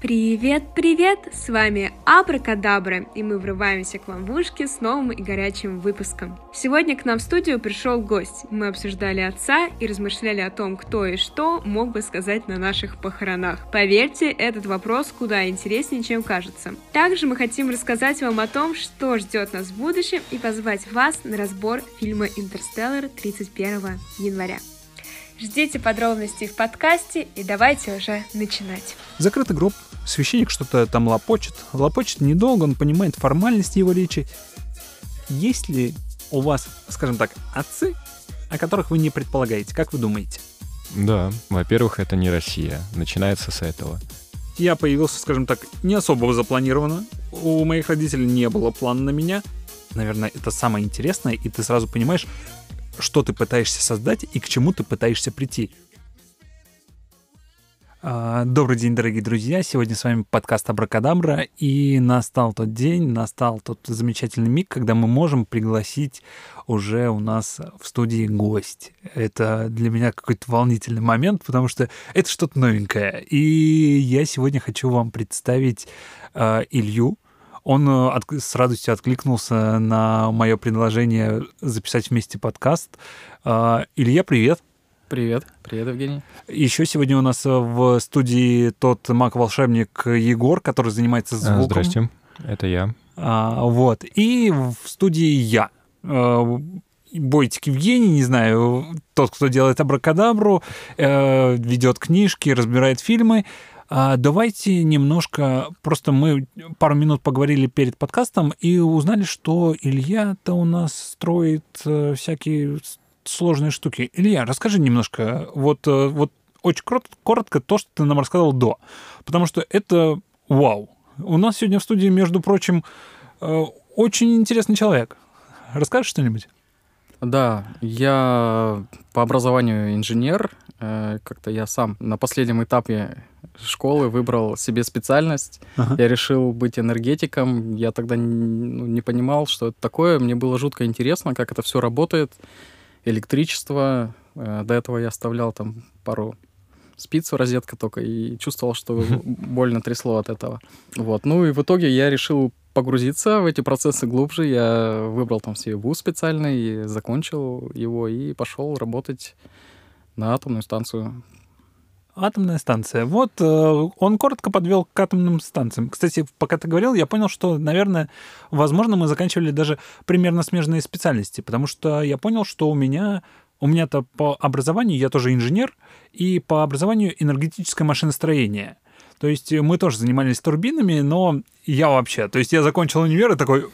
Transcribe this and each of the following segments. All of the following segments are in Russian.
Привет, привет! С вами Абракадабра, и мы врываемся к вам в ушки с новым и горячим выпуском. Сегодня к нам в студию пришел гость. Мы обсуждали отца и размышляли о том, кто и что мог бы сказать на наших похоронах. Поверьте, этот вопрос куда интереснее, чем кажется. Также мы хотим рассказать вам о том, что ждет нас в будущем и позвать вас на разбор фильма «Интерстеллар» 31 января. Ждите подробностей в подкасте и давайте уже начинать. Закрытый гроб. Священник что-то там лопочет. Лопочет недолго, он понимает формальности его речи. Есть ли у вас, скажем так, отцы, о которых вы не предполагаете? Как вы думаете? Да, во-первых, это не Россия. Начинается с этого. Я появился, скажем так, не особо запланированно. У моих родителей не было плана на меня. Наверное, это самое интересное, и ты сразу понимаешь, что ты пытаешься создать и к чему ты пытаешься прийти. А, добрый день, дорогие друзья. Сегодня с вами подкаст Абракадабра. И настал тот день, настал тот замечательный миг, когда мы можем пригласить уже у нас в студии гость. Это для меня какой-то волнительный момент, потому что это что-то новенькое. И я сегодня хочу вам представить э, Илью. Он э, от, с радостью откликнулся на мое предложение записать вместе подкаст. Э, Илья, привет. Привет, привет, Евгений. Еще сегодня у нас в студии тот маг-волшебник Егор, который занимается А, звуком. Здрасте, это я. А, вот. И в студии я. Э, Бойтик Евгений, не знаю, тот, кто делает абракадабру, э, ведет книжки, разбирает фильмы. А давайте немножко, просто мы пару минут поговорили перед подкастом и узнали, что Илья-то у нас строит э, всякие сложные штуки. Илья, расскажи немножко, вот, э, вот очень коротко то, что ты нам рассказал до, потому что это вау. У нас сегодня в студии, между прочим, э, очень интересный человек. Расскажешь что-нибудь? Да, я по образованию инженер. Как-то я сам на последнем этапе школы выбрал себе специальность. Ага. Я решил быть энергетиком. Я тогда ну, не понимал, что это такое. Мне было жутко интересно, как это все работает. Электричество. Э, До этого я оставлял там пару спиц в розетка только и чувствовал, что больно трясло от этого. Вот. Ну и в итоге я решил погрузиться в эти процессы глубже. Я выбрал там себе вуз специальный, закончил его и пошел работать на атомную станцию. Атомная станция. Вот э, он коротко подвел к атомным станциям. Кстати, пока ты говорил, я понял, что, наверное, возможно, мы заканчивали даже примерно смежные специальности, потому что я понял, что у меня у меня-то по образованию я тоже инженер, и по образованию энергетическое машиностроение. То есть мы тоже занимались турбинами, но я вообще... То есть я закончил универ и такой...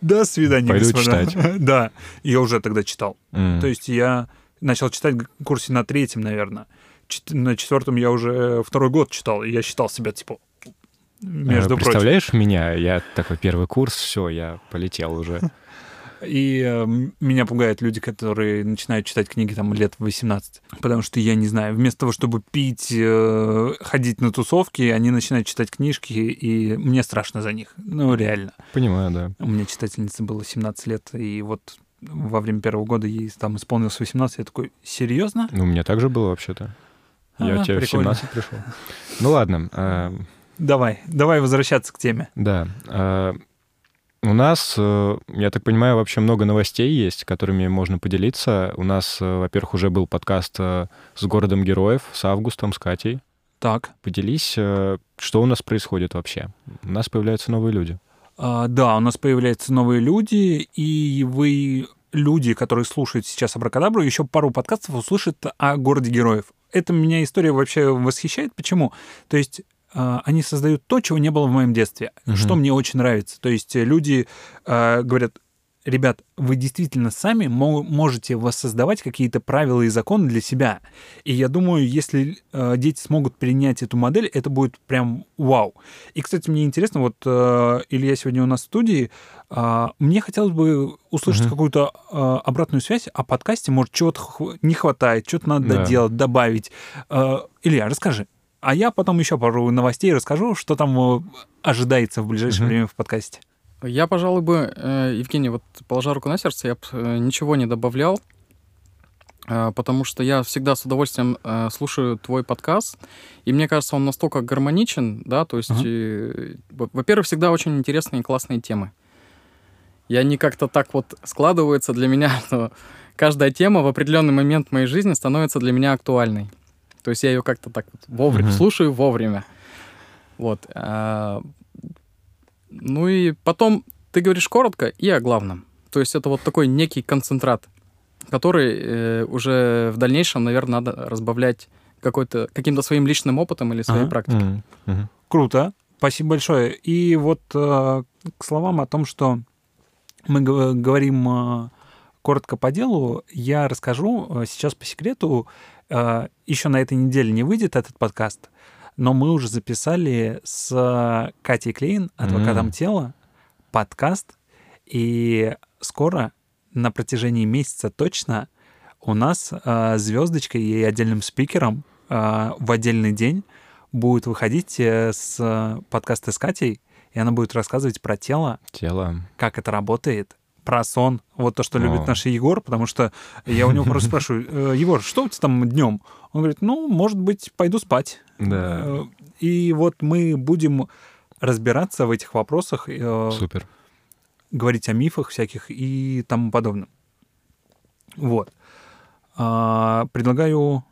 До свидания, Пойду господа». читать. Да, я уже тогда читал. То есть я начал читать в курсе на третьем, наверное. На четвертом я уже второй год читал, и я считал себя, типа, между Э, прочим. Представляешь меня? Я такой первый курс, все, я полетел уже. И э, меня пугают люди, которые начинают читать книги там лет в 18. Потому что, я не знаю, вместо того, чтобы пить, э, ходить на тусовки, они начинают читать книжки, и мне страшно за них. Ну, реально. Понимаю, да. У меня читательница было 17 лет, и вот во время первого года ей там исполнилось 18, я такой, серьезно? Ну, у меня так же было вообще-то. Я А, у тебя в прикольно. 17 пришел. Ну ладно, э, Давай, давай возвращаться к теме. да. э, У нас, э, я так понимаю, вообще много новостей есть, которыми можно поделиться. У нас, во-первых, уже был подкаст с городом героев, с Августом, с Катей. Так. Поделись, что у нас происходит вообще. У нас появляются новые люди. А, да, у нас появляются новые люди, и вы, люди, которые слушают сейчас Абракадабру, еще пару подкастов услышат о городе героев. Это меня история вообще восхищает. Почему? То есть а, они создают то, чего не было в моем детстве, Мгм. что мне очень нравится. То есть э, люди а, говорят, ребят, вы действительно сами мо- можете воссоздавать какие-то правила и законы для себя. И я думаю, если э, дети смогут принять эту модель, это будет прям вау. И, кстати, мне интересно, вот э, Илья сегодня у нас в студии, а, мне хотелось бы услышать Мгм. какую-то а, обратную связь о подкасте, может, чего-то хв- не хватает, что-то надо Да. доделать, добавить. А, Илья, расскажи. А я потом еще пару новостей расскажу, что там э, ожидается в ближайшее Мгм. время в подкасте. Я, пожалуй, бы, э, Евгений, вот положа руку на сердце, я бы ничего не добавлял. э, потому что я всегда с удовольствием э, слушаю твой подкаст, и мне кажется, он настолько гармоничен, да, то есть, э, во- во-первых, всегда очень интересные и классные темы. И они как-то так вот складываются для меня, что каждая тема в определенный момент моей жизни становится для меня актуальной. То есть я ее как-то так вот вовремя, Мгм. слушаю вовремя. Вот. Ну и потом ты говоришь коротко и о главном. То есть это вот такой некий концентрат, который э, уже в дальнейшем, наверное, надо разбавлять какой-то, каким-то своим личным опытом или своей Ага. практикой. Мгм. Круто. Спасибо большое. И вот э, к словам о том, что мы говорим э, коротко по делу, я расскажу э, сейчас по секрету. Э, еще на этой неделе не выйдет этот подкаст, но мы уже записали с Катей Клейн, адвокатом М. тела, подкаст. И скоро, на протяжении месяца точно, у нас э, звездочкой и отдельным спикером э, в отдельный день будет выходить э, с э, подкаста с Катей, и она будет рассказывать про тело, Тело. как это работает, про сон, вот то, что любит О. наш Егор, потому что я у него просто спрашиваю, «Э, Егор, что у тебя там днем? Он говорит, ну, может быть, пойду спать. Да. Э, И вот мы будем разбираться в этих вопросах, э, Супер. говорить о мифах всяких и тому подобном. Вот. А, предлагаю,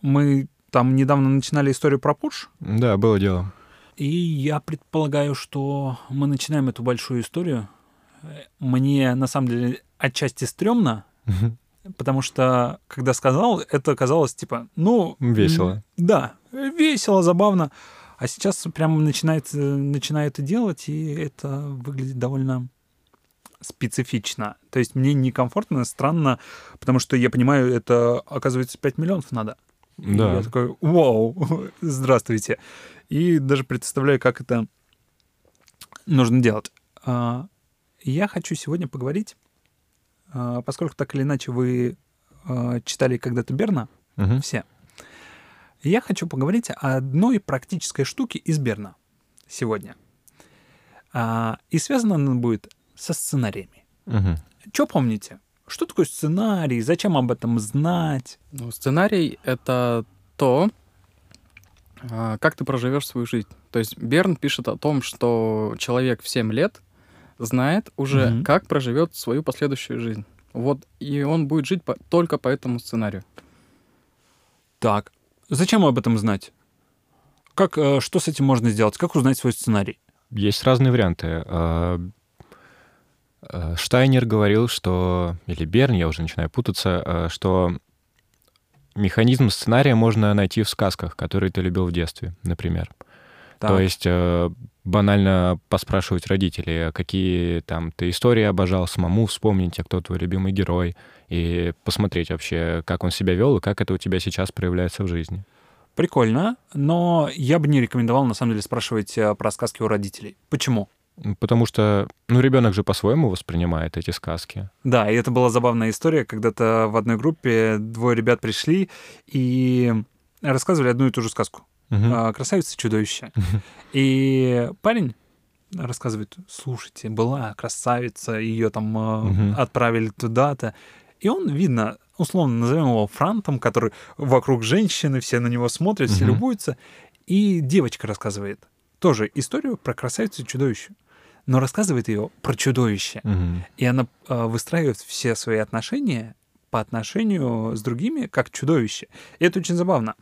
мы там недавно начинали историю про Пуш, Да, было дело. и я предполагаю, что мы начинаем эту большую историю. Э, Мне, на самом деле, отчасти стрёмно. Потому что, когда сказал, это казалось, типа, ну... Весело. Да, весело, забавно. А сейчас прямо начинает, э, начинаю это делать, и это выглядит довольно специфично. То есть мне некомфортно, странно, потому что я понимаю, это, оказывается, 5 миллионов надо. И Да. я такой, вау, здравствуйте. И даже представляю, как это нужно делать. А, Я хочу сегодня поговорить, поскольку так или иначе вы а, читали когда-то Берна, Мгм. все. Я хочу поговорить о одной практической штуке из Берна сегодня. А, И связано она будет со сценариями. Мгм. Что помните? Что такое сценарий? Зачем об этом знать? Ну, сценарий — это то, а, как ты проживешь свою жизнь. То есть Берн пишет о том, что человек в 7 лет знает уже, Мгм. как проживет свою последующую жизнь. Вот, и он будет жить по- только по этому сценарию. Так, зачем об этом знать? Как, э, что с этим можно сделать? Как узнать свой сценарий? Есть разные варианты. А, а, Штайнер говорил, что... Или Берн, я уже начинаю путаться, а, что механизм сценария можно найти в сказках, которые ты любил в детстве, например. Так, То есть э, банально поспрашивать родителей, а какие там ты истории обожал самому, вспомнить, а кто твой любимый герой, и посмотреть вообще, как он себя вел и как это у тебя сейчас проявляется в жизни. прикольно, но я бы не рекомендовал, на самом деле, спрашивать э, про сказки у родителей. Почему? Потому что, ну, ребенок же по-своему воспринимает эти сказки. Да, и это была забавная история. Когда-то в одной группе двое ребят пришли и рассказывали одну и ту же сказку. А, «Красавица и чудовище». И парень рассказывает, слушайте, была красавица, ее там Мгм. отправили туда-то. И он, видно, условно назовем его франтом, который вокруг женщины, все на него смотрят, все любуются. И девочка рассказывает тоже историю про красавицу и чудовище. Но рассказывает ее про чудовище. Мгм. И она э, выстраивает все свои отношения по отношению с другими как чудовище. И это очень забавно.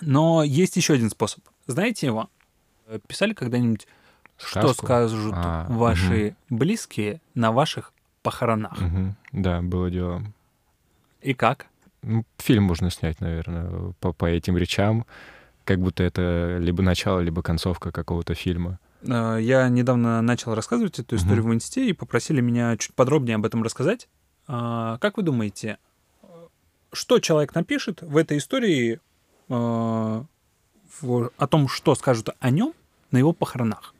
Но есть еще один способ. Знаете его? Писали когда-нибудь, что скажут А, ваши близкие на ваших похоронах? Мгм. Да, было дело. И как? Фильм можно снять, наверное, по, по этим речам, как будто это либо начало, либо концовка какого-то фильма. Э, Я недавно начал рассказывать эту историю в инсте и попросили меня чуть подробнее об этом рассказать. А, Как вы думаете, что человек напишет в этой истории в- о том, что скажут о нем на его похоронах?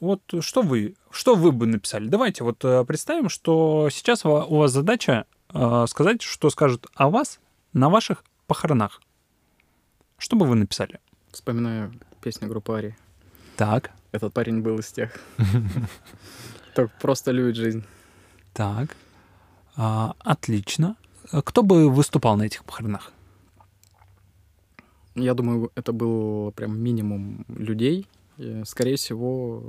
Вот что вы, что вы бы написали? Давайте вот э, представим, что сейчас у вас задача э, сказать, что скажут о вас на ваших похоронах. Что бы вы написали? Вспоминаю песню группы Ари. Так, Этот парень был из тех. Кто просто любит жизнь. Так, А, отлично. кто бы выступал на этих похоронах? Я думаю, это был прям минимум людей. И, скорее всего,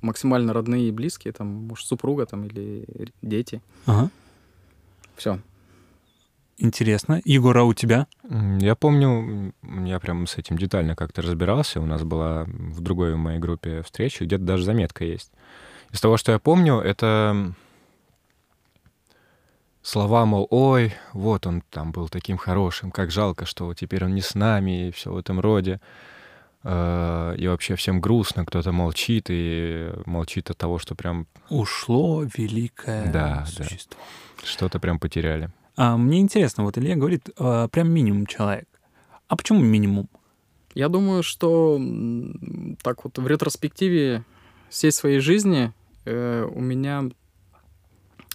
максимально родные и близкие, там, может, супруга там или дети. Ага. Все. Интересно. Егор, а у тебя? Я помню, я прям с этим детально как-то разбирался. У нас была в другой моей группе встреча, где-то даже заметка есть. Из того, что я помню, это слова, мол, ой, вот он там был таким хорошим, как жалко, что теперь он не с нами, и все в этом роде. Э, И вообще всем грустно, кто-то молчит, и молчит от того, что прям Ушло великое Да, да. существо. что-то прям потеряли. А, мне интересно, вот Илья говорит, а, прям минимум человек. А почему минимум? Я думаю, что так вот в ретроспективе всей своей жизни э, у меня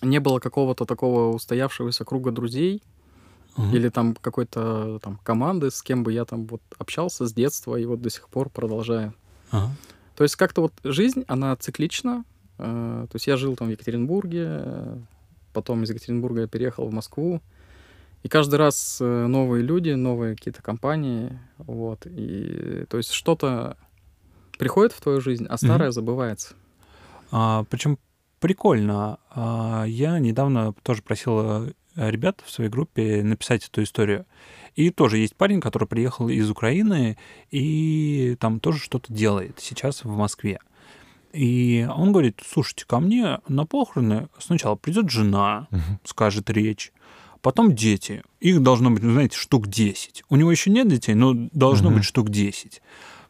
не было какого-то такого устоявшегося круга друзей Мгм. или там какой-то там команды, с кем бы я там вот общался с детства и вот до сих пор продолжаю. Ага. То есть как-то вот жизнь, она циклична. Э, То есть я жил там в Екатеринбурге, потом из Екатеринбурга я переехал в Москву. И каждый раз э, новые люди, новые какие-то компании. Вот. И то есть что-то приходит в твою жизнь, а старое забывается. А, причем прикольно. А, я недавно тоже просил э, ребят в своей группе написать эту историю. И тоже есть парень, который приехал из Украины и там тоже что-то делает сейчас в Москве. И он говорит, слушайте, ко мне на похороны сначала придет жена, скажет речь, потом дети. Их должно быть, ну, знаете, штук 10. У него еще нет детей, но должно быть штук 10.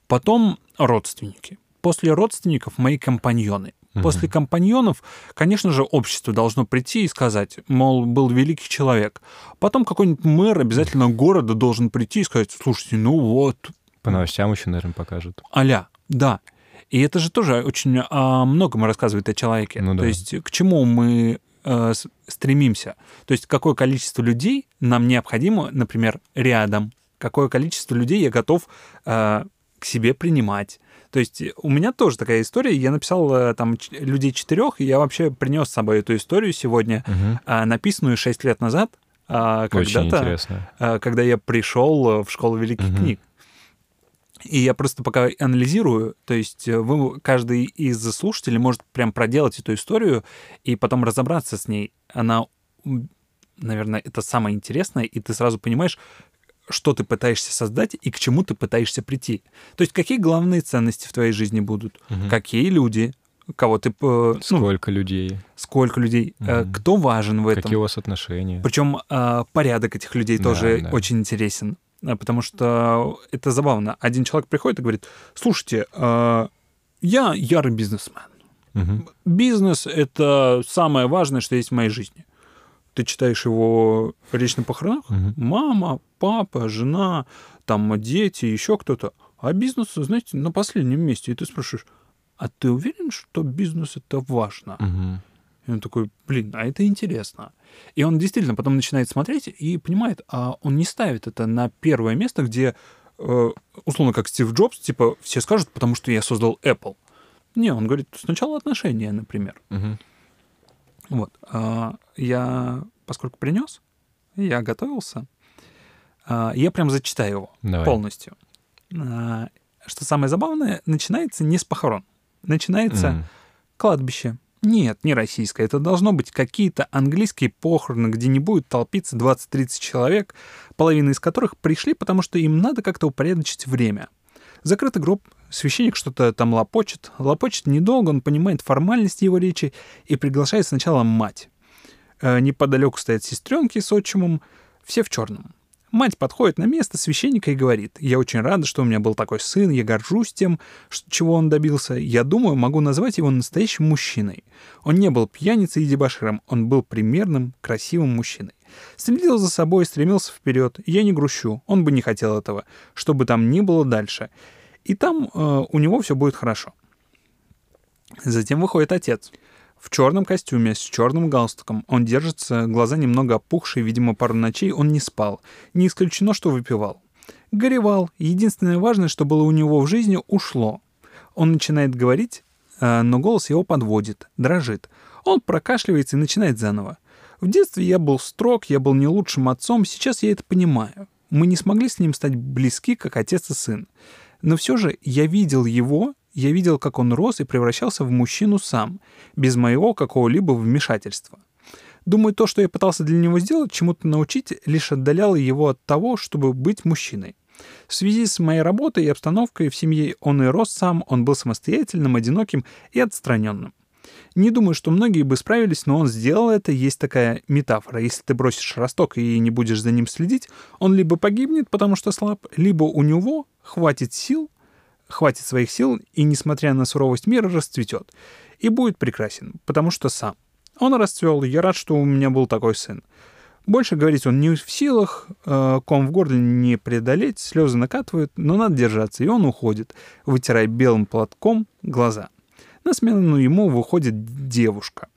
Потом родственники. После родственников мои компаньоны. Мгм. После компаньонов, конечно же, общество должно прийти и сказать, мол, был великий человек. Потом какой-нибудь мэр обязательно города должен прийти и сказать, слушайте, ну вот, По новостям еще, наверное, покажут. Аля, да. И это же тоже очень о многом рассказывает о человеке. Ну да. То есть к чему мы э, стремимся? То есть какое количество людей нам необходимо, например, рядом? Какое количество людей я готов э, к себе принимать? То есть у меня тоже такая история. Я написал э, там людей четырех, и я вообще принес с собой эту историю сегодня, э, написанную шесть лет назад, э, Очень когда-то э, когда я пришел э, в школу великих Мгм. книг. И я просто пока анализирую, то есть э, вы, каждый из слушателей может прям проделать эту историю и потом разобраться с ней. Она, наверное, это самое интересное, и ты сразу понимаешь, что ты пытаешься создать и к чему ты пытаешься прийти. То есть какие главные ценности в твоей жизни будут, Мгм. какие люди, кого ты, э, ну, Сколько людей, сколько людей, э, Мгм. кто важен в этом. какие у вас отношения. Причем а, порядок этих людей Да, тоже да. очень интересен, а, потому что это забавно. Один человек приходит и говорит: слушайте, а, я ярый бизнесмен. Мгм. Бизнес это самое важное, что есть в моей жизни. Ты читаешь его речь на похоронах, Мгм. мама, папа, жена, там дети, еще кто-то. А бизнес, знаете, на последнем месте. И ты спрашиваешь, а ты уверен, что бизнес это важно? Мгм. И он такой, блин, а это интересно. И он действительно потом начинает смотреть и понимает, а он не ставит это на первое место, где, э, условно, как Стив Джобс, типа, все скажут, потому что я создал Apple. Не, он говорит, сначала отношения, например. Мгм. Вот. А, я, поскольку принес, я готовился, а, я прям зачитаю его Давай. полностью. А, Что самое забавное, начинается не с похорон. Начинается М. кладбище. Нет, не российское. Это должно быть какие-то английские похороны, где не будет толпиться 20-30 человек, половина из которых пришли, потому что им надо как-то упорядочить время. Закрытый гроб, священник что-то там лопочет. Лопочет недолго, он понимает формальность его речи и приглашает сначала мать. Э, Неподалеку стоят сестренки с отчимом, все в черном. Мать подходит на место священника и говорит, «Я очень рада, что у меня был такой сын, я горжусь тем, чего он добился. Я думаю, могу назвать его настоящим мужчиной. Он не был пьяницей и дебоширом, он был примерным, красивым мужчиной. Следил за собой, стремился вперед. Я не грущу, он бы не хотел этого, что бы там ни было дальше. И там э, у него все будет хорошо. Затем выходит отец. В черном костюме, с черным галстуком. Он держится, глаза немного опухшие, видимо, пару ночей он не спал. Не исключено, что выпивал. Горевал. Единственное важное, что было у него в жизни, ушло. Он начинает говорить, э, но голос его подводит, дрожит. Он прокашливается и начинает заново. В детстве я был строг, я был не лучшим отцом, сейчас я это понимаю. Мы не смогли с ним стать близки, как отец и сын. Но все же я видел его, я видел, как он рос и превращался в мужчину сам, без моего какого-либо вмешательства. Думаю, то, что я пытался для него сделать, чему-то научить, лишь отдаляло его от того, чтобы быть мужчиной. В связи с моей работой и обстановкой в семье он и рос сам, он был самостоятельным, одиноким и отстраненным. Не думаю, что многие бы справились, но он сделал это. Есть такая метафора. Если ты бросишь росток и не будешь за ним следить, он либо погибнет, потому что слаб, либо у него хватит сил, хватит своих сил, и, несмотря на суровость мира, расцветет. И будет прекрасен, потому что сам. Он расцвел, я рад, что у меня был такой сын. Больше говорить он не в силах, э, ком в горле не преодолеть, слезы накатывают, но надо держаться, и он уходит, вытирая белым платком глаза. На смену ему выходит девушка.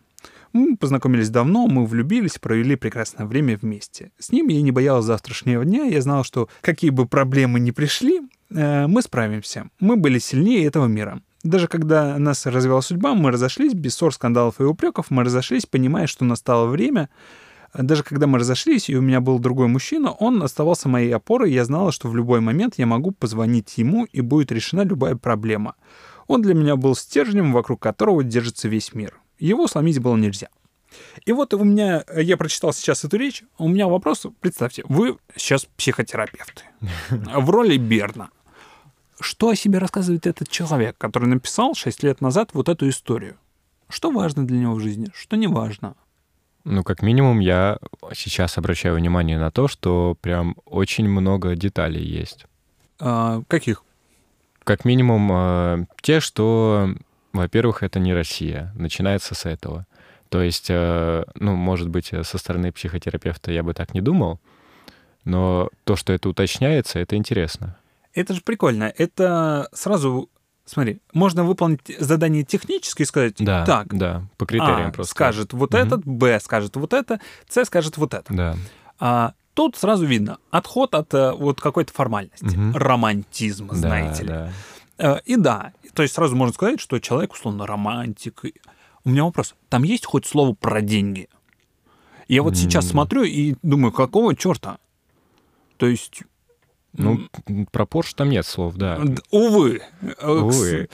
Мы познакомились давно, мы влюбились, провели прекрасное время вместе. С ним я не боялась завтрашнего дня, я знал, что какие бы проблемы ни пришли, мы справимся. Мы были сильнее этого мира. Даже когда нас развела судьба, мы разошлись без ссор, скандалов и упреков, мы разошлись, понимая, что настало время. Даже когда мы разошлись, и у меня был другой мужчина, он оставался моей опорой, я знала, что в любой момент я могу позвонить ему, и будет решена любая проблема. Он для меня был стержнем, вокруг которого держится весь мир. Его сломить было нельзя. И вот у меня, я прочитал сейчас эту речь, у меня вопрос, представьте, вы сейчас психотерапевты в роли Берна. Что о себе рассказывает этот человек, который написал 6 лет назад вот эту историю? Что важно для него в жизни, что не важно? Ну, как минимум, я сейчас обращаю внимание на то, что прям очень много деталей есть. А, каких? Как минимум, э, те, что, во-первых, это не Россия. Начинается с этого. То есть, э, ну, может быть, со стороны психотерапевта я бы так не думал, но то, что это уточняется, это интересно. Это же прикольно. Это сразу, смотри, можно выполнить задание технически и сказать, Да, так, да, по критериям А просто. скажет вот Мгм. этот, Б скажет вот это, С скажет вот это. Да. А тут сразу видно отход от э, вот какой-то формальности, Мгм. романтизма, знаете ли. да, Э, И да, то есть сразу можно сказать, что человек условно романтик. У меня вопрос, там есть хоть слово про деньги? Я вот сейчас смотрю и думаю, какого черта? То есть, Ну, про Порш там нет слов, да. увы. Э, Увы.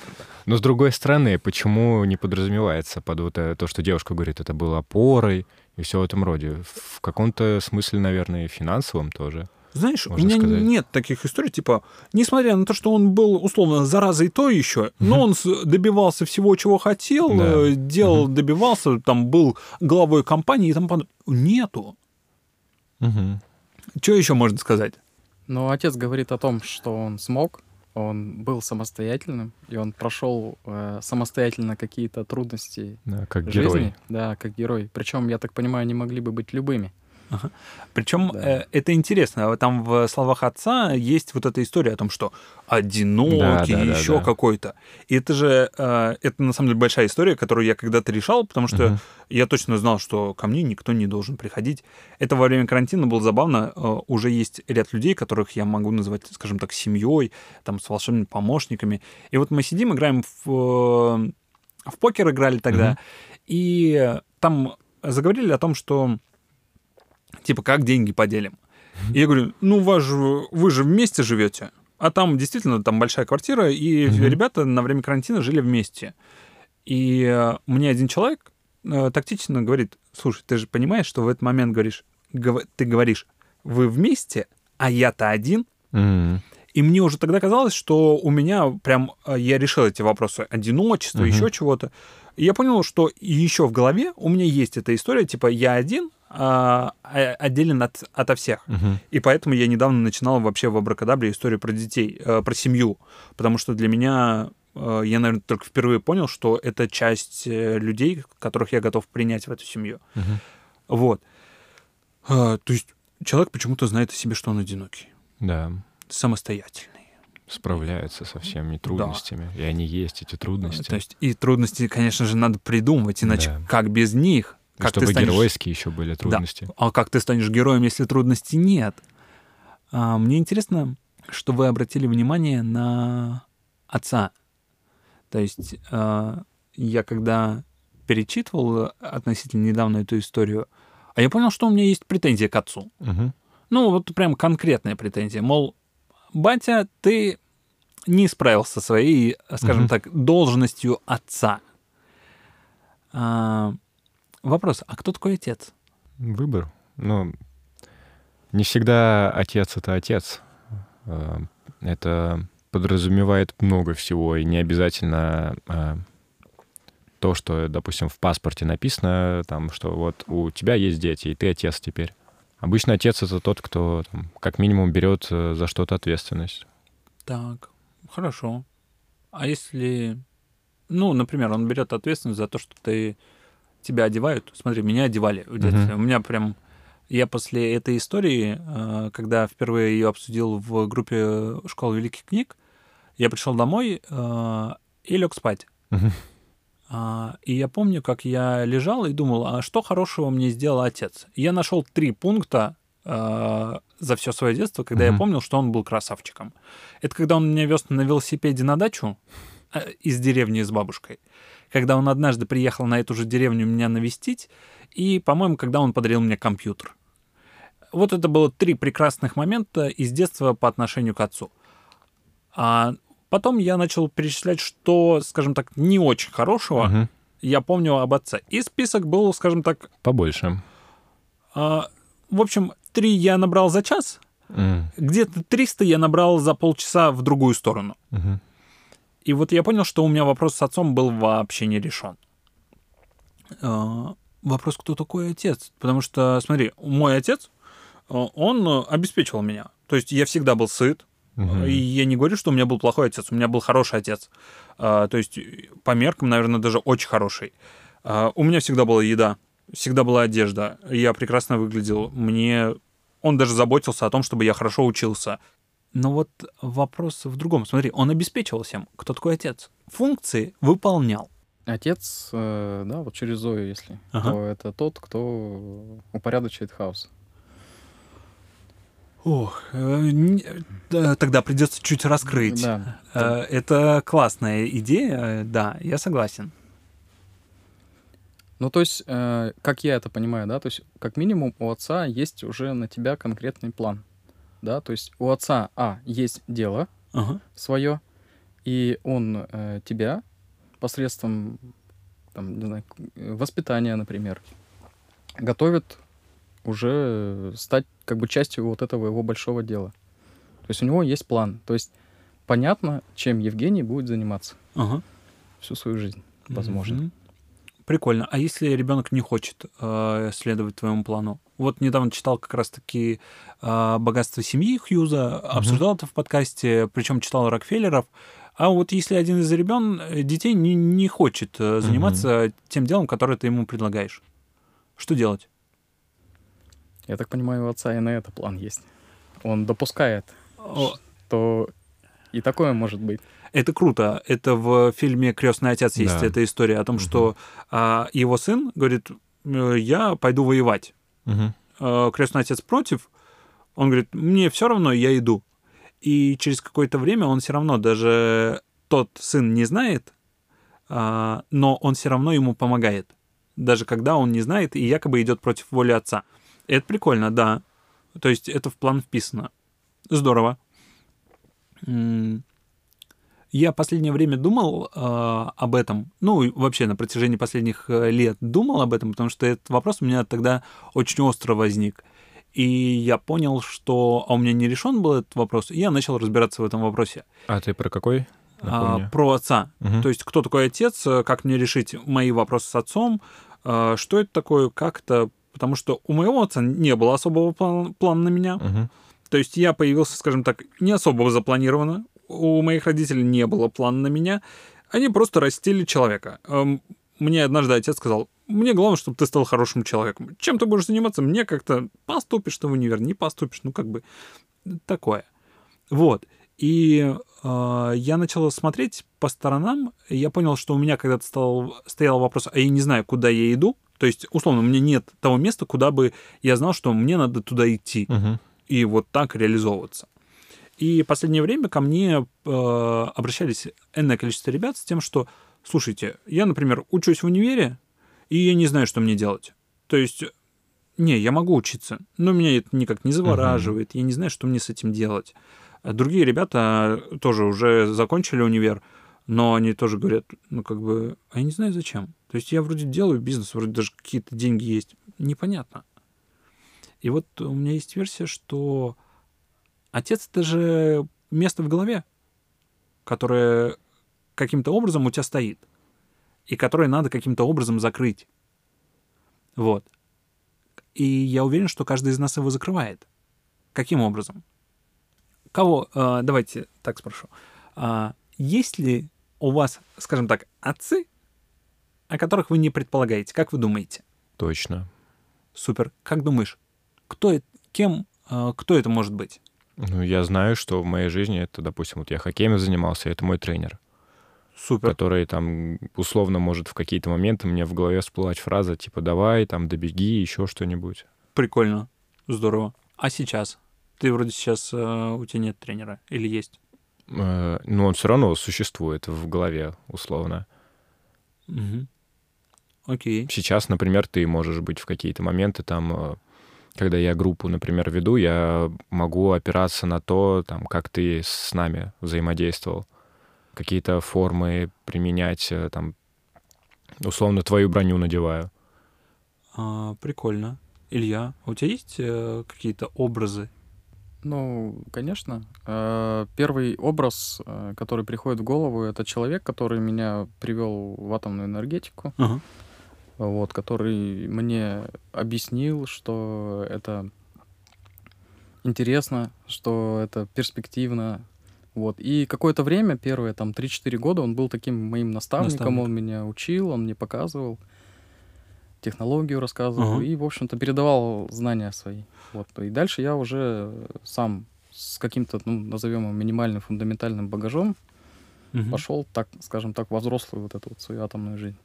Но с другой стороны, почему не подразумевается под вот э, то, что девушка говорит, это было опорой и все в этом роде? В каком-то смысле, наверное, финансовом тоже. Знаешь, можно у меня сказать. нет таких историй, типа, несмотря на то, что он был, условно, заразой то еще, но он добивался всего, чего хотел, Да. э, делал, добивался, там, был главой компании и там Нету. Что еще можно сказать? Но отец говорит о том, что он смог, он был самостоятельным, и он прошел э, самостоятельно какие-то трудности Да, как жизни. герой. Да, как герой. Причем, я так понимаю, они могли бы быть любыми. Причем Да. э, это интересно. Там в словах отца есть вот эта история о том, что одинокий, Да, да, да, еще да. какой-то. И это же, э, это на самом деле большая история, которую я когда-то решал, потому что Мгм. я точно знал, что ко мне никто не должен приходить. Это во время карантина было забавно. Э, Уже есть ряд людей, которых я могу назвать, скажем так, семьей, там, с волшебными помощниками. И вот мы сидим, играем в, э, в покер играли тогда, Мгм. и там заговорили о том, что типа, как деньги поделим. И я говорю, ну, же, вы же вместе живете. А там действительно там большая квартира, и Мгм. ребята на время карантина жили вместе. И э, мне один человек э, тактично говорит, слушай, ты же понимаешь, что в этот момент говоришь, гов- ты говоришь, вы вместе, а я-то один. М. И мне уже тогда казалось, что у меня прям, э, я решил эти вопросы одиночества, Мгм. еще чего-то. И я понял, что еще в голове у меня есть эта история, типа я один, отделен от, ото всех. Мгм. И поэтому я недавно начинал вообще в Абракадабре историю про детей, э, про семью. Потому что для меня, э, я, наверное, только впервые понял, что это часть э, людей, которых я готов принять в эту семью. Мгм. Вот. А, то есть человек почему-то знает о себе, что он одинокий, Да. самостоятельный. Справляются со всеми трудностями. И они есть, эти трудности. То есть и трудности, конечно же, надо придумывать, иначе Да. как без них? Как чтобы ты станешь... геройские еще были трудности. А как ты станешь героем, если трудностей нет? А, мне интересно, что вы обратили внимание на отца. То есть а, я когда перечитывал относительно недавно эту историю, А я понял, что у меня есть претензия к отцу. Мгм. Ну, вот прям конкретная претензия. Мол, батя, ты не справился со своей, скажем Мгм. так, должностью отца. А, вопрос, а кто такой отец? Выбор. Ну, не всегда отец — это отец. Э, Это подразумевает много всего, и не обязательно э, то, что, допустим, в паспорте написано, там, что вот у тебя есть дети, и ты отец теперь. Обычно отец — это тот, кто там, как минимум берет э, за что-то ответственность. Так, хорошо. А если, ну, например, он берет ответственность за то, что ты тебя одевают. Смотри, меня одевали в детстве. Мгм. У меня прям я после этой истории, э, когда впервые ее обсудил в группе школы великих книг, я пришел домой э, и лег спать. А, И я помню, как я лежал и думал, а что хорошего мне сделал отец? И Я нашел три пункта э, за все свое детство, когда я Мгм. помнил, что он был красавчиком. Это когда он меня вез на велосипеде на дачу э, из деревни с бабушкой. Когда он однажды приехал на эту же деревню меня навестить, и, по-моему, когда он подарил мне компьютер. Вот это было три прекрасных момента из детства по отношению к отцу. А потом я начал перечислять, что, скажем так, не очень хорошего Мгм. я помню об отце. И список был, скажем так, Побольше. а, в общем, три я набрал за час, М, где-то 300 я набрал за полчаса в другую сторону. мгм. И вот я понял, что у меня вопрос с отцом был вообще не решен. А, Вопрос, кто такой отец? Потому что, смотри, мой отец, а, он обеспечивал меня. То есть я всегда был сыт, Мгм. И я не говорю, что у меня был плохой отец, у меня был хороший отец. А, то есть по меркам, наверное, даже очень хороший. А, у меня всегда была еда, всегда была одежда. Я прекрасно выглядел. Мне он даже заботился о том, чтобы я хорошо учился. Но вот вопрос в другом. Смотри, он обеспечивал всем. Кто такой отец? Функции выполнял. Отец, э, да, вот через Зою, если, Ага. то это тот, кто упорядочивает хаос. Ох, э, да, тогда придется чуть раскрыть. Да. Э, Это классная идея, да, я согласен. Ну, то есть, как я это понимаю, да, то есть, как минимум у отца есть уже на тебя конкретный план, да, то есть у отца, а, есть дело Ага. свое, и он э, тебя посредством, там, не знаю, воспитания, например, готовит уже стать как бы частью вот этого его большого дела. То есть у него есть план, то есть понятно, чем Евгений будет заниматься Ага. всю свою жизнь, возможно. Мгм. Прикольно. А если ребенок не хочет э, следовать твоему плану? Вот недавно читал как раз-таки э, «Богатство семьи» Хьюза, обсуждал это в подкасте, причем читал Рокфеллеров. А вот если один из ребен, э, детей не, не хочет э, заниматься тем делом, которое ты ему предлагаешь, что делать? Я так понимаю, у отца и на это план есть. Он допускает, О, что и такое может быть. Это круто. Это в фильме Крестный отец есть Да. эта история о том, Мгм. что а, его сын говорит: «Э, я пойду воевать. Э, крестный отец против, он говорит, мне все равно, я иду. И через какое-то время он все равно, даже тот сын не знает, а, но он все равно ему помогает. Даже когда он не знает и якобы идет против воли отца. И это прикольно, да. То есть это в план вписано. Здорово. М, Я последнее время думал э, об этом, ну вообще на протяжении последних э, лет думал об этом, потому что этот вопрос у меня тогда очень остро возник. И я понял, что а у меня не решен был этот вопрос, и я начал разбираться в этом вопросе. А ты про какой? А, про отца. Мгм. То есть, кто такой отец, э, как мне решить мои вопросы с отцом, э, что это такое, как это. Потому что у моего отца не было особого плана, плана на меня. Мгм. То есть я появился, скажем так, не особо запланированно. У моих родителей не было плана на меня. Они просто растили человека. Эм, Мне однажды отец сказал, мне главное, чтобы ты стал хорошим человеком. Чем ты будешь заниматься, мне как-то поступишь ты в универ, не поступишь, ну как бы такое. Вот. И э, я начал смотреть по сторонам, я понял, что у меня когда-то стал, стоял вопрос, а я не знаю, куда я иду. То есть, условно, у меня нет того места, куда бы я знал, что мне надо туда идти Мгм. и вот так реализовываться. И в последнее время ко мне э, обращались энное количество ребят с тем, что, слушайте, я, например, учусь в универе, и я не знаю, что мне делать. То есть не, я могу учиться, но меня это никак не завораживает, я не знаю, что мне с этим делать. А другие ребята тоже уже закончили универ, но они тоже говорят, ну, как бы, а я не знаю зачем. То есть я вроде делаю бизнес, вроде даже какие-то деньги есть. Непонятно. И вот у меня есть версия, что отец — это же место в голове, которое каким-то образом у тебя стоит, и которое надо каким-то образом закрыть. Вот. И я уверен, что каждый из нас его закрывает. Каким образом? Кого? Э, давайте так спрошу. Э, есть ли у вас, скажем так, отцы, о которых вы не предполагаете? Как вы думаете? Точно. Супер. Как думаешь, кто, это- кем, э, кто это может быть? Ну, я знаю, что в моей жизни это, допустим, вот я хоккеем занимался, это мой тренер, Супер. который там условно может в какие-то моменты мне в голове всплывать фраза типа «давай, там, добеги, еще что-нибудь». Прикольно. Здорово. А сейчас? Ты вроде сейчас, э, у тебя нет тренера или есть? Э, Но он все равно существует в голове, условно. Мгм. Окей. Сейчас, например, ты можешь быть в какие-то моменты там, э, когда я группу, например, веду, я могу опираться на то, там, как ты с нами взаимодействовал, какие-то формы применять, э, там, условно, твою броню надеваю. А, прикольно. Илья, а у тебя есть э, какие-то образы? Ну, конечно. Э, Первый образ, э, который приходит в голову, это человек, который меня привел в атомную энергетику, Ага. Вот, который мне объяснил, что это интересно, что это перспективно. Вот. И какое-то время, первые там 3-4 года, он был таким моим наставником, Наставник. он меня учил, он мне показывал, технологию рассказывал Ага. и, в общем-то, передавал знания свои. Вот. И дальше я уже сам с каким-то, ну, назовем его минимальным фундаментальным багажом Мгм. пошел, так, скажем так, во взрослую вот эту вот свою атомную жизнь.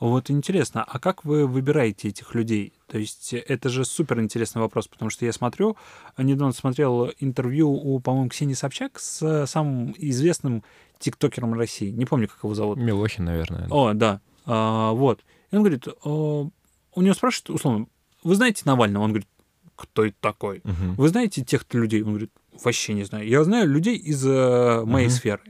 Вот интересно, а как вы выбираете этих людей? То есть э, это же супер интересный вопрос, потому что я смотрю, недавно смотрел интервью у, по-моему, Ксении Собчак с э, самым известным тиктокером России. Не помню, как его зовут. Милохин, наверное. О, да. А, вот. И он говорит, а, у него спрашивают, условно, вы знаете Навального? Он говорит, кто это такой? Мгм. Вы знаете тех людей? Он говорит, вообще не знаю. Я знаю людей из э, моей Мгм. сферы.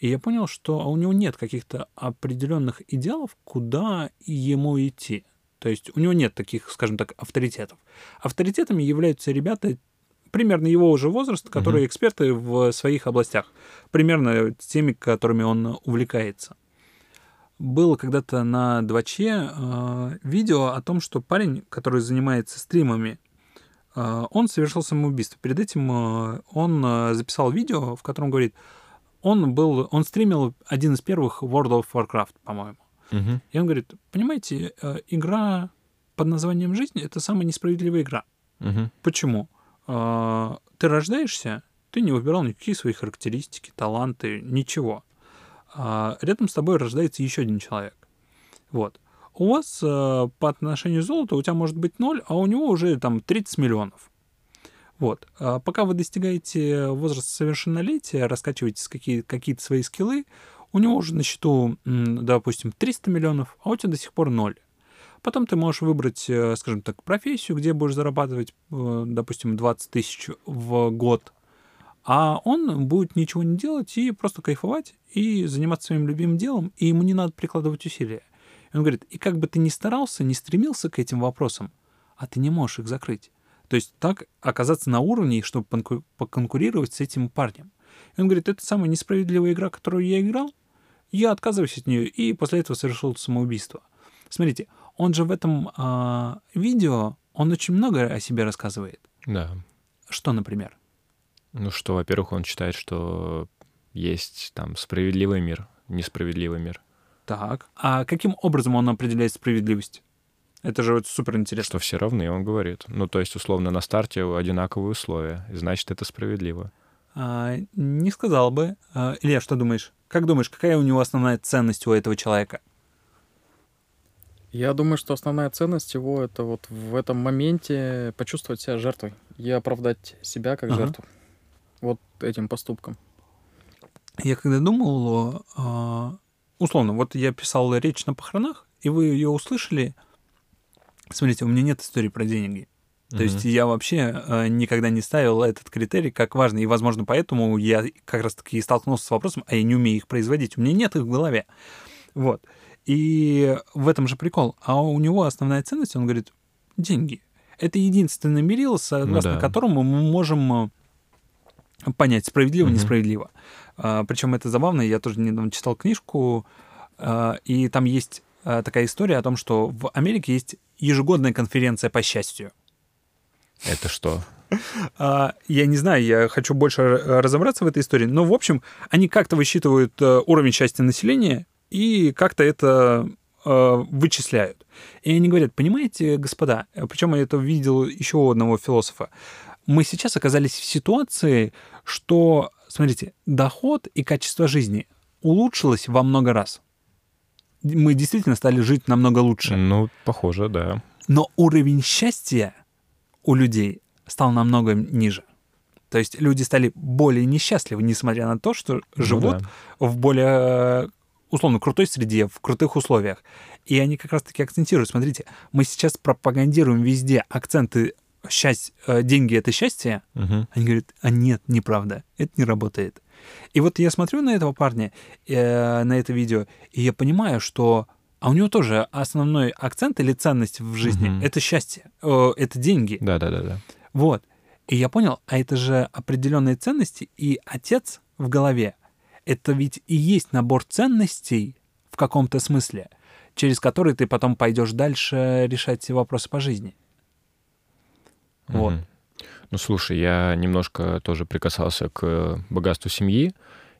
И я понял, что у него нет каких-то определенных идеалов, куда ему идти. То есть у него нет таких, скажем так, авторитетов. Авторитетами являются ребята примерно его уже возраста, которые Мгм. эксперты в своих областях, примерно теми, которыми он увлекается. Было когда-то на 2Ч э, видео о том, что парень, который занимается стримами, э, он совершил самоубийство. Перед этим э, он э, записал видео, в котором говорит, он был, он стримил один из первых World of Warcraft, по-моему. Мгм. И он говорит, понимаете, э, игра под названием «Жизнь» — это самая несправедливая игра. Мгм. Почему? А, Ты рождаешься, ты не выбирал никакие свои характеристики, таланты, ничего. А Рядом с тобой рождается еще один человек. Вот. У вас э, по отношению золота у тебя может быть ноль, а у него уже там 30 миллионов. Вот. А Пока вы достигаете возраста совершеннолетия, раскачиваете какие- какие-то свои скиллы, у него уже на счету, допустим, 300 миллионов, а у тебя до сих пор ноль. Потом ты можешь выбрать, э, скажем так, профессию, где будешь зарабатывать, э, допустим, 20 тысяч в год, а он будет ничего не делать и просто кайфовать и заниматься своим любимым делом, и ему не надо прикладывать усилия. И он говорит, и как бы ты ни старался, не стремился к этим вопросам, а ты не можешь их закрыть. То есть так оказаться на уровне, чтобы поконкурировать с этим парнем. И он говорит, это самая несправедливая игра, которую я играл, я отказываюсь от нее, и после этого совершил самоубийство. Смотрите, он же в этом а, видео, он очень много о себе рассказывает. Да. Что, например? Ну что, во-первых, он считает, что есть там справедливый мир, несправедливый мир. Так. А каким образом он определяет справедливость? Это же вот супер интересно. Что все равны, он говорит. Ну, то есть, условно, на старте одинаковые условия, и значит, это справедливо. А, не сказал бы. А, Илья, что думаешь? Как думаешь, какая у него основная ценность у этого человека? Я думаю, что основная ценность его это вот в этом моменте почувствовать себя жертвой и оправдать себя как Ага. жертву. Вот этим поступком. Я когда думал, а, условно, вот я писал речь на похоронах, и вы ее услышали, Смотрите, у меня нет истории про деньги. То Мгм. есть я вообще э, никогда не ставил этот критерий как важный. И, возможно, поэтому я как раз-таки и столкнулся с вопросом, а я не умею их производить. У меня нет их в голове. Вот. И в этом же прикол. А у него основная ценность, он говорит, деньги. Это единственный мерило, согласно Ну да. которому мы можем э, понять, справедливо, Мгм. несправедливо. Причем это забавно. Я тоже недавно читал книжку, а, и там есть а, такая история о том, что в Америке есть ежегодная конференция по счастью. Это что? А, Я не знаю, я хочу больше э, разобраться в этой истории, но, в общем, они как-то высчитывают э, уровень счастья населения и как-то это э, вычисляют. И они говорят, понимаете, господа, причем я это видел еще у одного философа, мы сейчас оказались в ситуации, что, смотрите, доход и качество жизни улучшилось во много раз. Мы действительно стали жить намного лучше. Ну, похоже, да. Но уровень счастья у людей стал намного ниже. То есть люди стали более несчастливы, несмотря на то, что Ну живут да. в более, э, условно, крутой среде, в крутых условиях. И они как раз-таки акцентируют. Смотрите, мы сейчас пропагандируем везде акценты счастье, деньги — это счастье. Мгм. Они говорят, а нет, неправда, это не работает. И вот я смотрю на этого парня, э, на это видео, и я понимаю, что а у него тоже основной акцент или ценность в жизни Мгм. это счастье, э, это деньги. Да, да, да, да. Вот. И я понял, а это же определенные ценности, и отец в голове это ведь и есть набор ценностей в каком-то смысле, через который ты потом пойдешь дальше решать все вопросы по жизни. Вот. Ну, слушай, я немножко тоже прикасался к богатству семьи,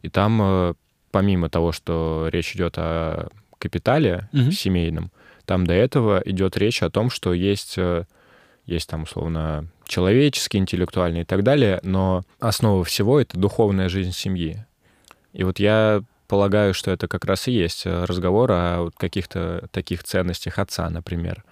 и там, э, помимо того, что речь идет о капитале Мгм. семейном, там до этого идет речь о том, что есть, э, есть там, условно, человеческий, интеллектуальный и так далее, но основа всего — это духовная жизнь семьи. И вот я полагаю, что это как раз и есть э, разговор о каких-то таких ценностях отца, например,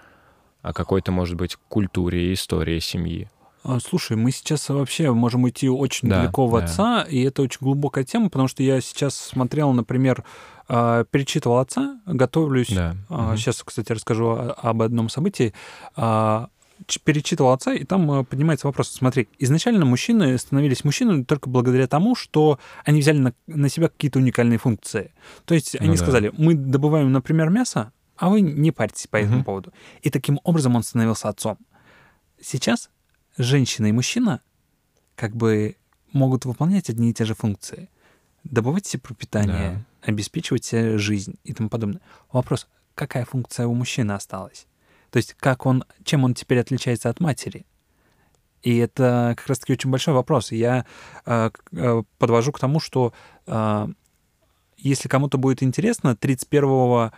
о какой-то, может быть, культуре и истории семьи. А, Слушай, мы сейчас вообще можем уйти очень Да, далеко в да. отца, и это очень глубокая тема, потому что я сейчас смотрел, например, а, перечитывал отца, готовлюсь. Да. Сейчас, кстати, расскажу об одном событии. А, Перечитывал отца, и там а, поднимается вопрос. Смотри, изначально мужчины становились мужчинами только благодаря тому, что они взяли на, на себя какие-то уникальные функции. То есть Ну они да. сказали, мы добываем, например, мясо, а вы не парьтесь по этому Мгм. поводу. И таким образом он становился отцом. Сейчас женщина и мужчина как бы могут выполнять одни и те же функции. Добывать себе пропитание, обеспечивать себе жизнь и тому подобное. Вопрос, какая функция у мужчины осталась? То есть как он, чем он теперь отличается от матери? И это как раз-таки очень большой вопрос. Я э, э, подвожу к тому, что э, если кому-то будет интересно, 31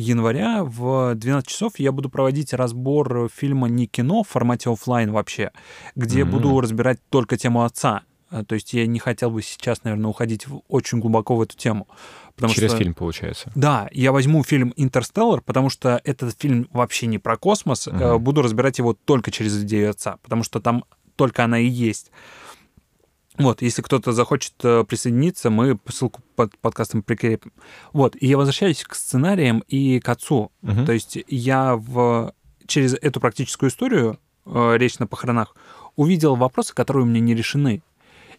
января в 12 часов я буду проводить разбор фильма не кино в формате оффлайн вообще, где Мгм. буду разбирать только тему отца. А, То есть я не хотел бы сейчас, наверное, уходить в- очень глубоко в эту тему. Потому Через что... фильм, получается. Да, я возьму фильм «Интерстеллар», потому что этот фильм вообще не про космос. Э, Буду разбирать его только через идею отца, потому что там только она и есть. Вот, если кто-то захочет э, присоединиться, мы ссылку под подкастом прикрепим. Вот, и я возвращаюсь к сценариям и к отцу. Мгм. То есть я в... через эту практическую историю, э, речь на похоронах, увидел вопросы, которые у меня не решены.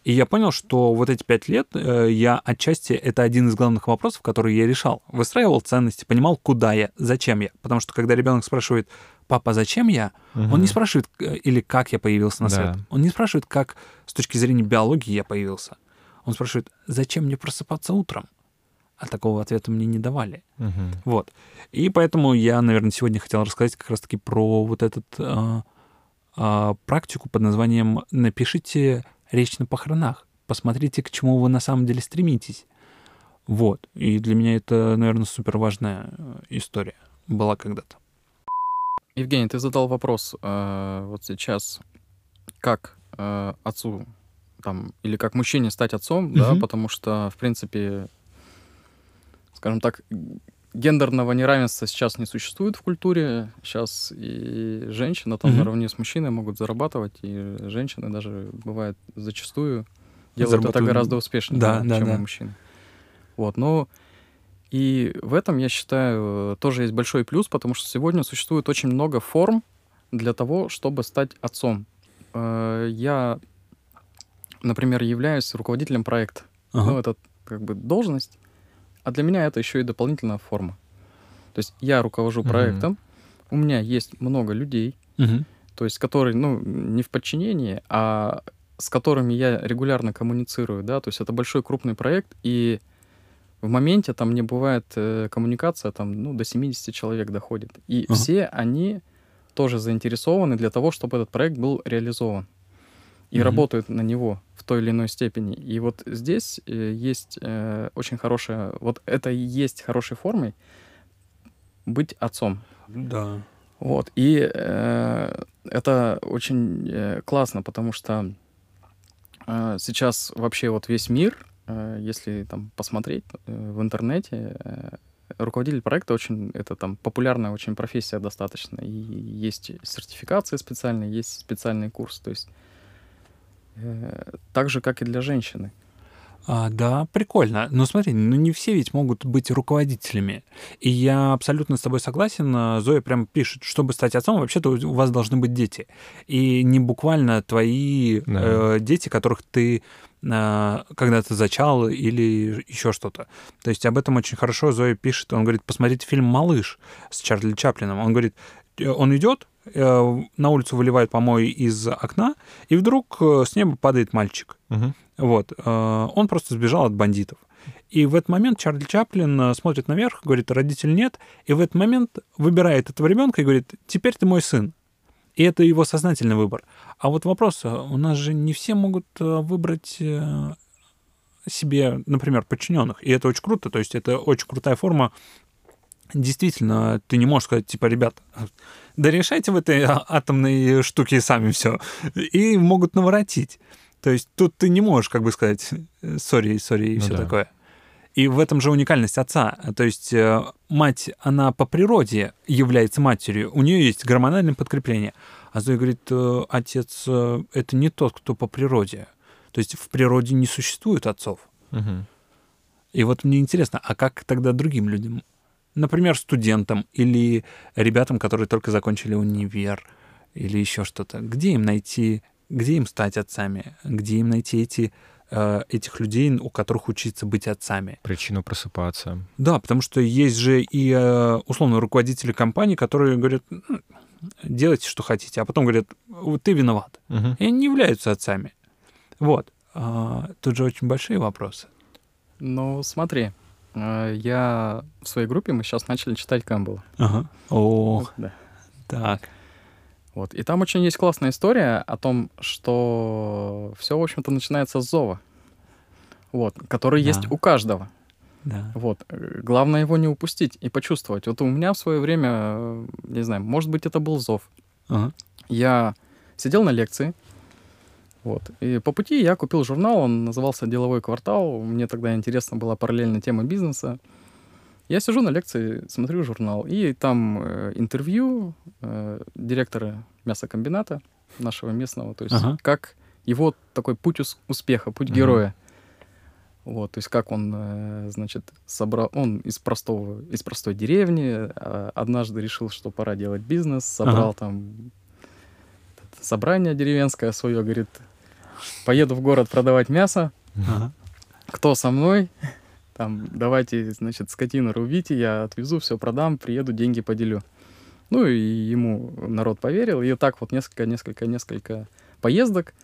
И я понял, что вот эти пять лет э, я отчасти это один из главных вопросов, которые я решал. Выстраивал ценности, понимал, куда я, зачем я. Потому что когда ребенок спрашивает, папа, зачем я, он Мгм. не спрашивает, э, или как я появился на Да. свет. Он не спрашивает, как с точки зрения биологии я появился. Он спрашивает, зачем мне просыпаться утром? А такого ответа мне не давали. Мгм. Вот. И поэтому я, наверное, сегодня хотел рассказать как раз-таки про вот эту практику под названием «Напишите речь на похоронах». Посмотрите, к чему вы на самом деле стремитесь. Вот. И для меня это, наверное, супер важная история была когда-то. Евгений, ты задал вопрос э, вот сейчас, как э, отцу там, или как мужчине стать отцом, да, Мгм. потому что, в принципе, скажем так, гендерного неравенства сейчас не существует в культуре. Сейчас и женщина там Мгм. наравне с мужчиной могут зарабатывать, и женщины даже бывает зачастую делают это гораздо успешнее, Да, да, да, чем да. мужчины. Вот, но И в этом, я считаю, тоже есть большой плюс, потому что сегодня существует очень много форм для того, чтобы стать отцом. Э, я, например, являюсь руководителем проекта. Ага. Ну, это как бы должность, а для меня это еще и дополнительная форма. То есть я руковожу проектом, у меня есть много людей, Мгм. то есть которые, ну, не в подчинении, а с которыми я регулярно коммуницирую, да, то есть это большой крупный проект, и в моменте там не бывает э, коммуникация, там, ну, до 70 человек доходит. И Ага. все они тоже заинтересованы для того, чтобы этот проект был реализован. И Мгм. работают на него в той или иной степени. И вот здесь э, есть э, очень хорошая, вот это и есть хорошей формой быть отцом. Да. Вот. И э, это очень э, классно, потому что э, сейчас вообще вот весь мир, если там посмотреть э, в интернете, э, руководитель проекта очень, это там популярная очень профессия достаточно. И есть сертификации специальные, есть специальный курс. То есть э, так же, как и для женщины. А, да, прикольно. Но смотри, ну не все ведь могут быть руководителями. И я абсолютно с тобой согласен. А, Зоя прям пишет, чтобы стать отцом, вообще-то у вас должны быть дети. И не буквально твои Да. э, дети, которых ты а, когда-то зачал или еще что-то. То есть об этом очень хорошо Зоя пишет. Он говорит, посмотрите фильм «Малыш» с Чарли Чаплином. Он говорит, э, он идет, э, на улицу выливает помой из окна, и вдруг э, с неба падает мальчик. Мгм. Вот. э, Он просто сбежал от бандитов. И в этот момент Чарли Чаплин э, смотрит наверх, говорит, родитель нет, и в этот момент выбирает этого ребенка и говорит, теперь ты мой сын. И это его сознательный выбор. А вот вопрос, э, у нас же не все могут э, выбрать э, себе, например, подчиненных. И это очень круто, то есть это очень крутая форма. Действительно, ты не можешь сказать, типа, ребят, да решайте в этой а- атомной штуке сами все. И могут наворотить. То есть тут ты не можешь, как бы сказать, сори, сори и Ну все да. такое. И в этом же уникальность отца. То есть э, мать, она по природе является матерью, у нее есть гормональное подкрепление. А Зоя говорит, э, отец э, это не тот, кто по природе. То есть в природе не существует отцов. Мгм. И вот мне интересно, а как тогда другим людям? Например, студентам или ребятам, которые только закончили универ или еще что-то. Где им найти, где им стать отцами? Где им найти эти, э, этих людей, у которых учиться быть отцами? Причину просыпаться. Да, потому что есть же и э, условно руководители компаний, которые говорят, «Ну, делайте, что хотите, а потом говорят, «Вот ты виноват. Мгм. И они не являются отцами. Вот. А, тут же очень большие вопросы. Ну, смотри, э, я в своей группе, мы сейчас начали читать Кэмпбелла. Ага. О, Да. так. Вот. И там очень есть классная история о том, что все, в общем-то, начинается с зова. Вот, который Да. есть у каждого. Да. Вот. Главное его не упустить и почувствовать. Вот у меня в свое время, э, не знаю, может быть, это был зов. Ага. Я сидел на лекции, вот, и по пути я купил журнал, он назывался «Деловой квартал». Мне тогда интересна была параллельно тема бизнеса. Я сижу на лекции, смотрю журнал, и там э, интервью э, директора мясокомбината нашего местного, то есть Ага. как его такой путь ус- успеха, путь Мгм. героя. Вот, то есть как он, э, значит, собрал, он из простого, из простой деревни, э, однажды решил, что пора делать бизнес, собрал там это собрание деревенское свое, говорит, поеду в город продавать мясо, Ага. кто со мной? Там, давайте, значит, скотину рубите, я отвезу, все продам, приеду, деньги поделю. Ну и ему народ поверил, и так вот несколько, несколько, несколько поездок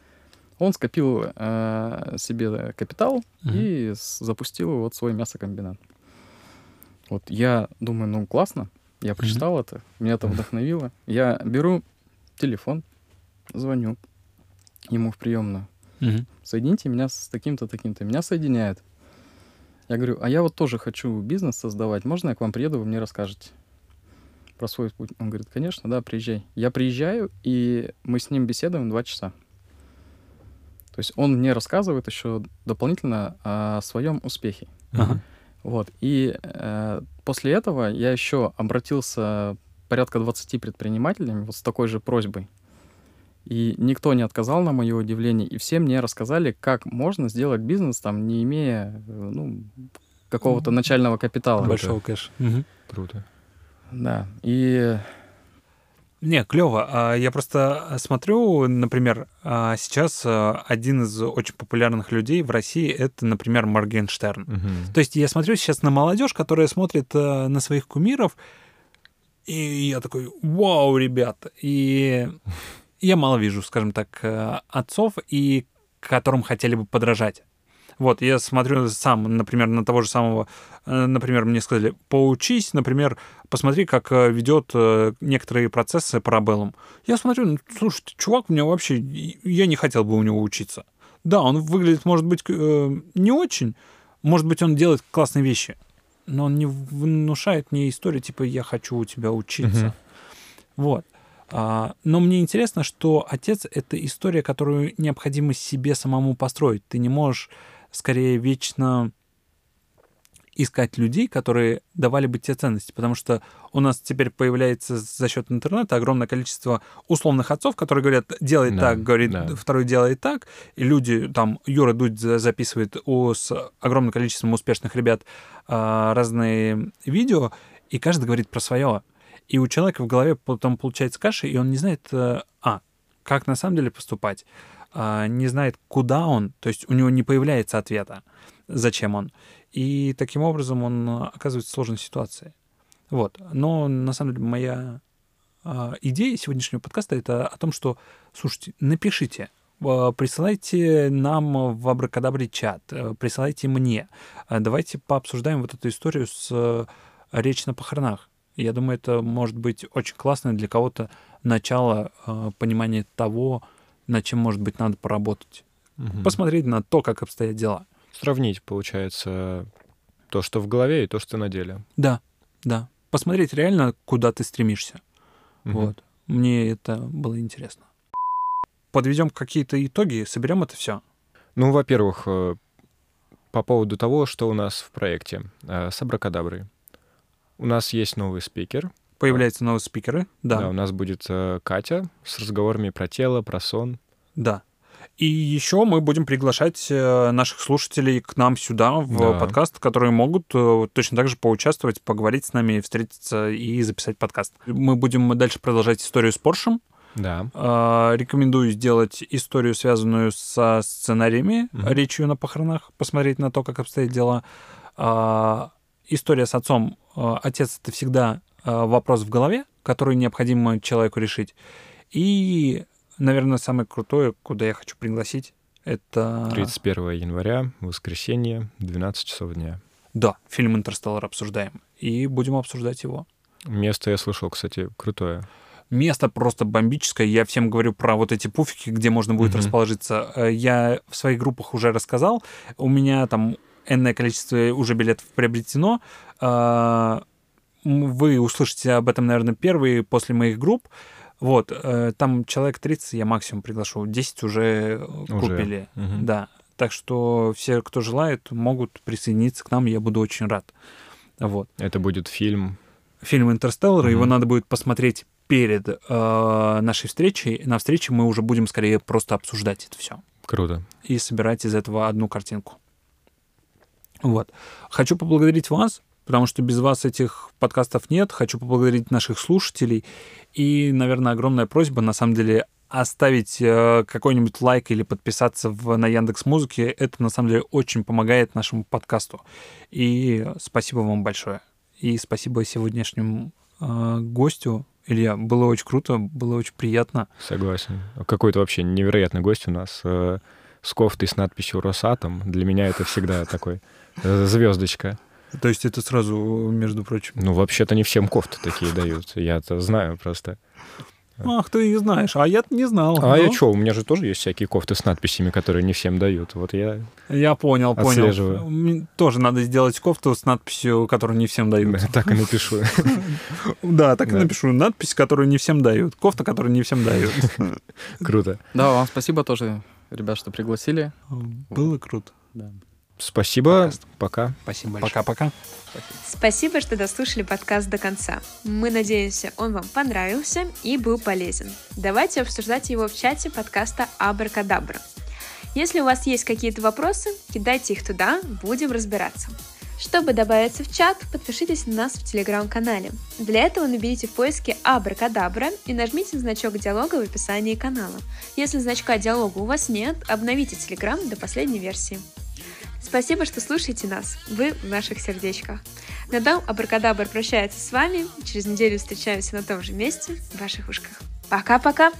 он скопил э, себе капитал Мгм. и запустил вот свой мясокомбинат. Вот я думаю, ну классно, я прочитал это, меня это вдохновило. Я беру телефон, звоню ему в приемную Мгм. соедините меня с таким-то, таким-то. Меня соединяют. Я говорю, а я вот тоже хочу бизнес создавать. Можно я к вам приеду, вы мне расскажете про свой путь? Он говорит, конечно, да, приезжай. Я приезжаю, и мы с ним беседуем два часа. То есть он мне рассказывает еще дополнительно о своем успехе. Ага. Вот. И э, после этого я еще обратился порядка 20 предпринимателями вот с такой же просьбой. И никто не отказал на мое удивление, и все мне рассказали, как можно сделать бизнес, там, не имея, э, ну, какого-то начального капитала. Большого кэша. Мгм. Круто. Да. И Не, клево. Я просто смотрю, например, а, сейчас а, один из очень популярных людей в России это, например, Моргенштерн. Мгм. То есть я смотрю сейчас на молодежь, которая смотрит э, на своих кумиров, и я такой, вау, ребята. И я мало вижу, скажем так, э, отцов, и которым хотели бы подражать. Вот, я смотрю сам, например, на того же самого, э, например, мне сказали, поучись, например, посмотри, как э, ведет некоторые процессы парабеллум. Я смотрю, ну, слушайте, чувак, у меня вообще, я не хотел бы у него учиться. Да, он выглядит, может быть, не очень, может быть, он делает классные вещи, но он не внушает мне историю, типа, я хочу у тебя учиться. Мгм. Вот. А, но мне интересно, что отец — это история, которую необходимо себе самому построить. Ты не можешь, скорее, вечно искать людей, которые давали бы тебе ценности, потому что у нас теперь появляется за счет интернета огромное количество условных отцов, которые говорят, делай Да, так, говорит, да. второй делает так, и люди, там, Юра Дудь за- записывает у, с огромным количеством успешных ребят а, разные видео, и каждый говорит про свое. И у человека в голове потом получается каша, и он не знает, э, а, как на самом деле поступать, а, не знает, куда он, то есть у него не появляется ответа, зачем он. И таким образом он э, оказывается в сложной ситуации. Вот. Но на самом деле моя а, идея сегодняшнего подкаста это о том, что, слушайте, напишите, э, присылайте нам в Абракадабре чат, присылайте мне. Давайте пообсуждаем вот эту историю с речь на похоронах. Я думаю, это может быть очень классно для кого-то начало э, понимания того, над чем, может быть, надо поработать. Мгм. Посмотреть на то, как обстоят дела. Сравнить, получается, то, что в голове, и то, что на деле. Да, да. Посмотреть реально, куда ты стремишься. Мгм. Вот. Мне это было интересно. Подведем какие-то итоги, соберем это все. Ну, во-первых, э, по поводу того, что у нас в проекте э, с Абракадаброй. У нас есть новый спикер. Появляются новые спикеры. Да. Да, у нас будет э, Катя с разговорами про тело, про сон. да. И еще мы будем приглашать э, наших слушателей к нам сюда, в Да. подкаст, которые могут э, точно так же поучаствовать, поговорить с нами, встретиться и записать подкаст. Мы будем дальше продолжать историю с Поршем. Да. А, Рекомендую сделать историю, связанную со сценариями, Мгм. речью на похоронах, посмотреть на то, как обстоят дела. История с отцом. А, Отец — это всегда а, вопрос в голове, который необходимо человеку решить. И, наверное, самое крутое, куда я хочу пригласить, это... 31 января, воскресенье, 12 часов дня. Да, фильм «Интерстеллар» обсуждаем. И будем обсуждать его. Место я слышал, кстати, крутое. Место просто бомбическое. Я всем говорю про вот эти пуфики, где можно будет Мгм. расположиться. Э, Я в своих группах уже рассказал. У меня там энное количество уже билетов приобретено. А, Вы услышите об этом, наверное, первые после моих групп. Вот, э, там человек 30 я максимум приглашу. 10 уже э, Уже. купили. Мгм. Да. Так что все, кто желает, могут присоединиться к нам. Я буду очень рад. Вот Это будет фильм. фильм «Интерстеллар», Мгм. его надо будет посмотреть перед э, нашей встречей. На встрече мы уже будем скорее просто обсуждать это все Круто. и собирать из этого одну картинку. Вот. Хочу поблагодарить вас, потому что без вас этих подкастов нет. Хочу поблагодарить наших слушателей. И, наверное, огромная просьба, на самом деле, оставить э, какой-нибудь лайк или подписаться в, на Яндекс Музыке. Это, на самом деле, очень помогает нашему подкасту. И спасибо вам большое. И спасибо сегодняшнему э, гостю. Илья, было очень круто, было очень приятно. Согласен. Какой-то вообще невероятный гость у нас э, с кофтой с надписью «Росатом». Для меня это всегда такой звездочка. То есть это сразу, между прочим. Ну, вообще-то не всем кофты такие дают. Я это знаю просто. Ах, ты их знаешь, а я не знал. А я Ну, что, у меня же тоже есть всякие кофты с надписями, которые не всем дают. Вот я Я понял, понял. Отслеживаю. М, Тоже надо сделать кофту с надписью, которую не всем дают. так и напишу. Да, так и напишу. Надпись, которую не всем дают. Кофта, которую не всем дают. Круто. да, вам спасибо тоже, ребят, что пригласили. Было круто. Да. Спасибо. Пока. Спасибо Пока-пока. Спасибо, что дослушали подкаст до конца. Мы надеемся, он вам понравился и был полезен. Давайте обсуждать его в чате подкаста Абракадабра. Если у вас есть какие-то вопросы, кидайте их туда, будем разбираться. Чтобы добавиться в чат, подпишитесь на нас в телеграм-канале. Для этого наберите в поиске Абракадабра и нажмите на значок диалога в описании канала. Если значка диалога у вас нет, обновите телеграм до последней версии. Спасибо, что слушаете нас. Вы в наших сердечках. На дом Абракадабр прощается с вами. Через неделю встречаемся на том же месте в ваших ушках. Пока-пока!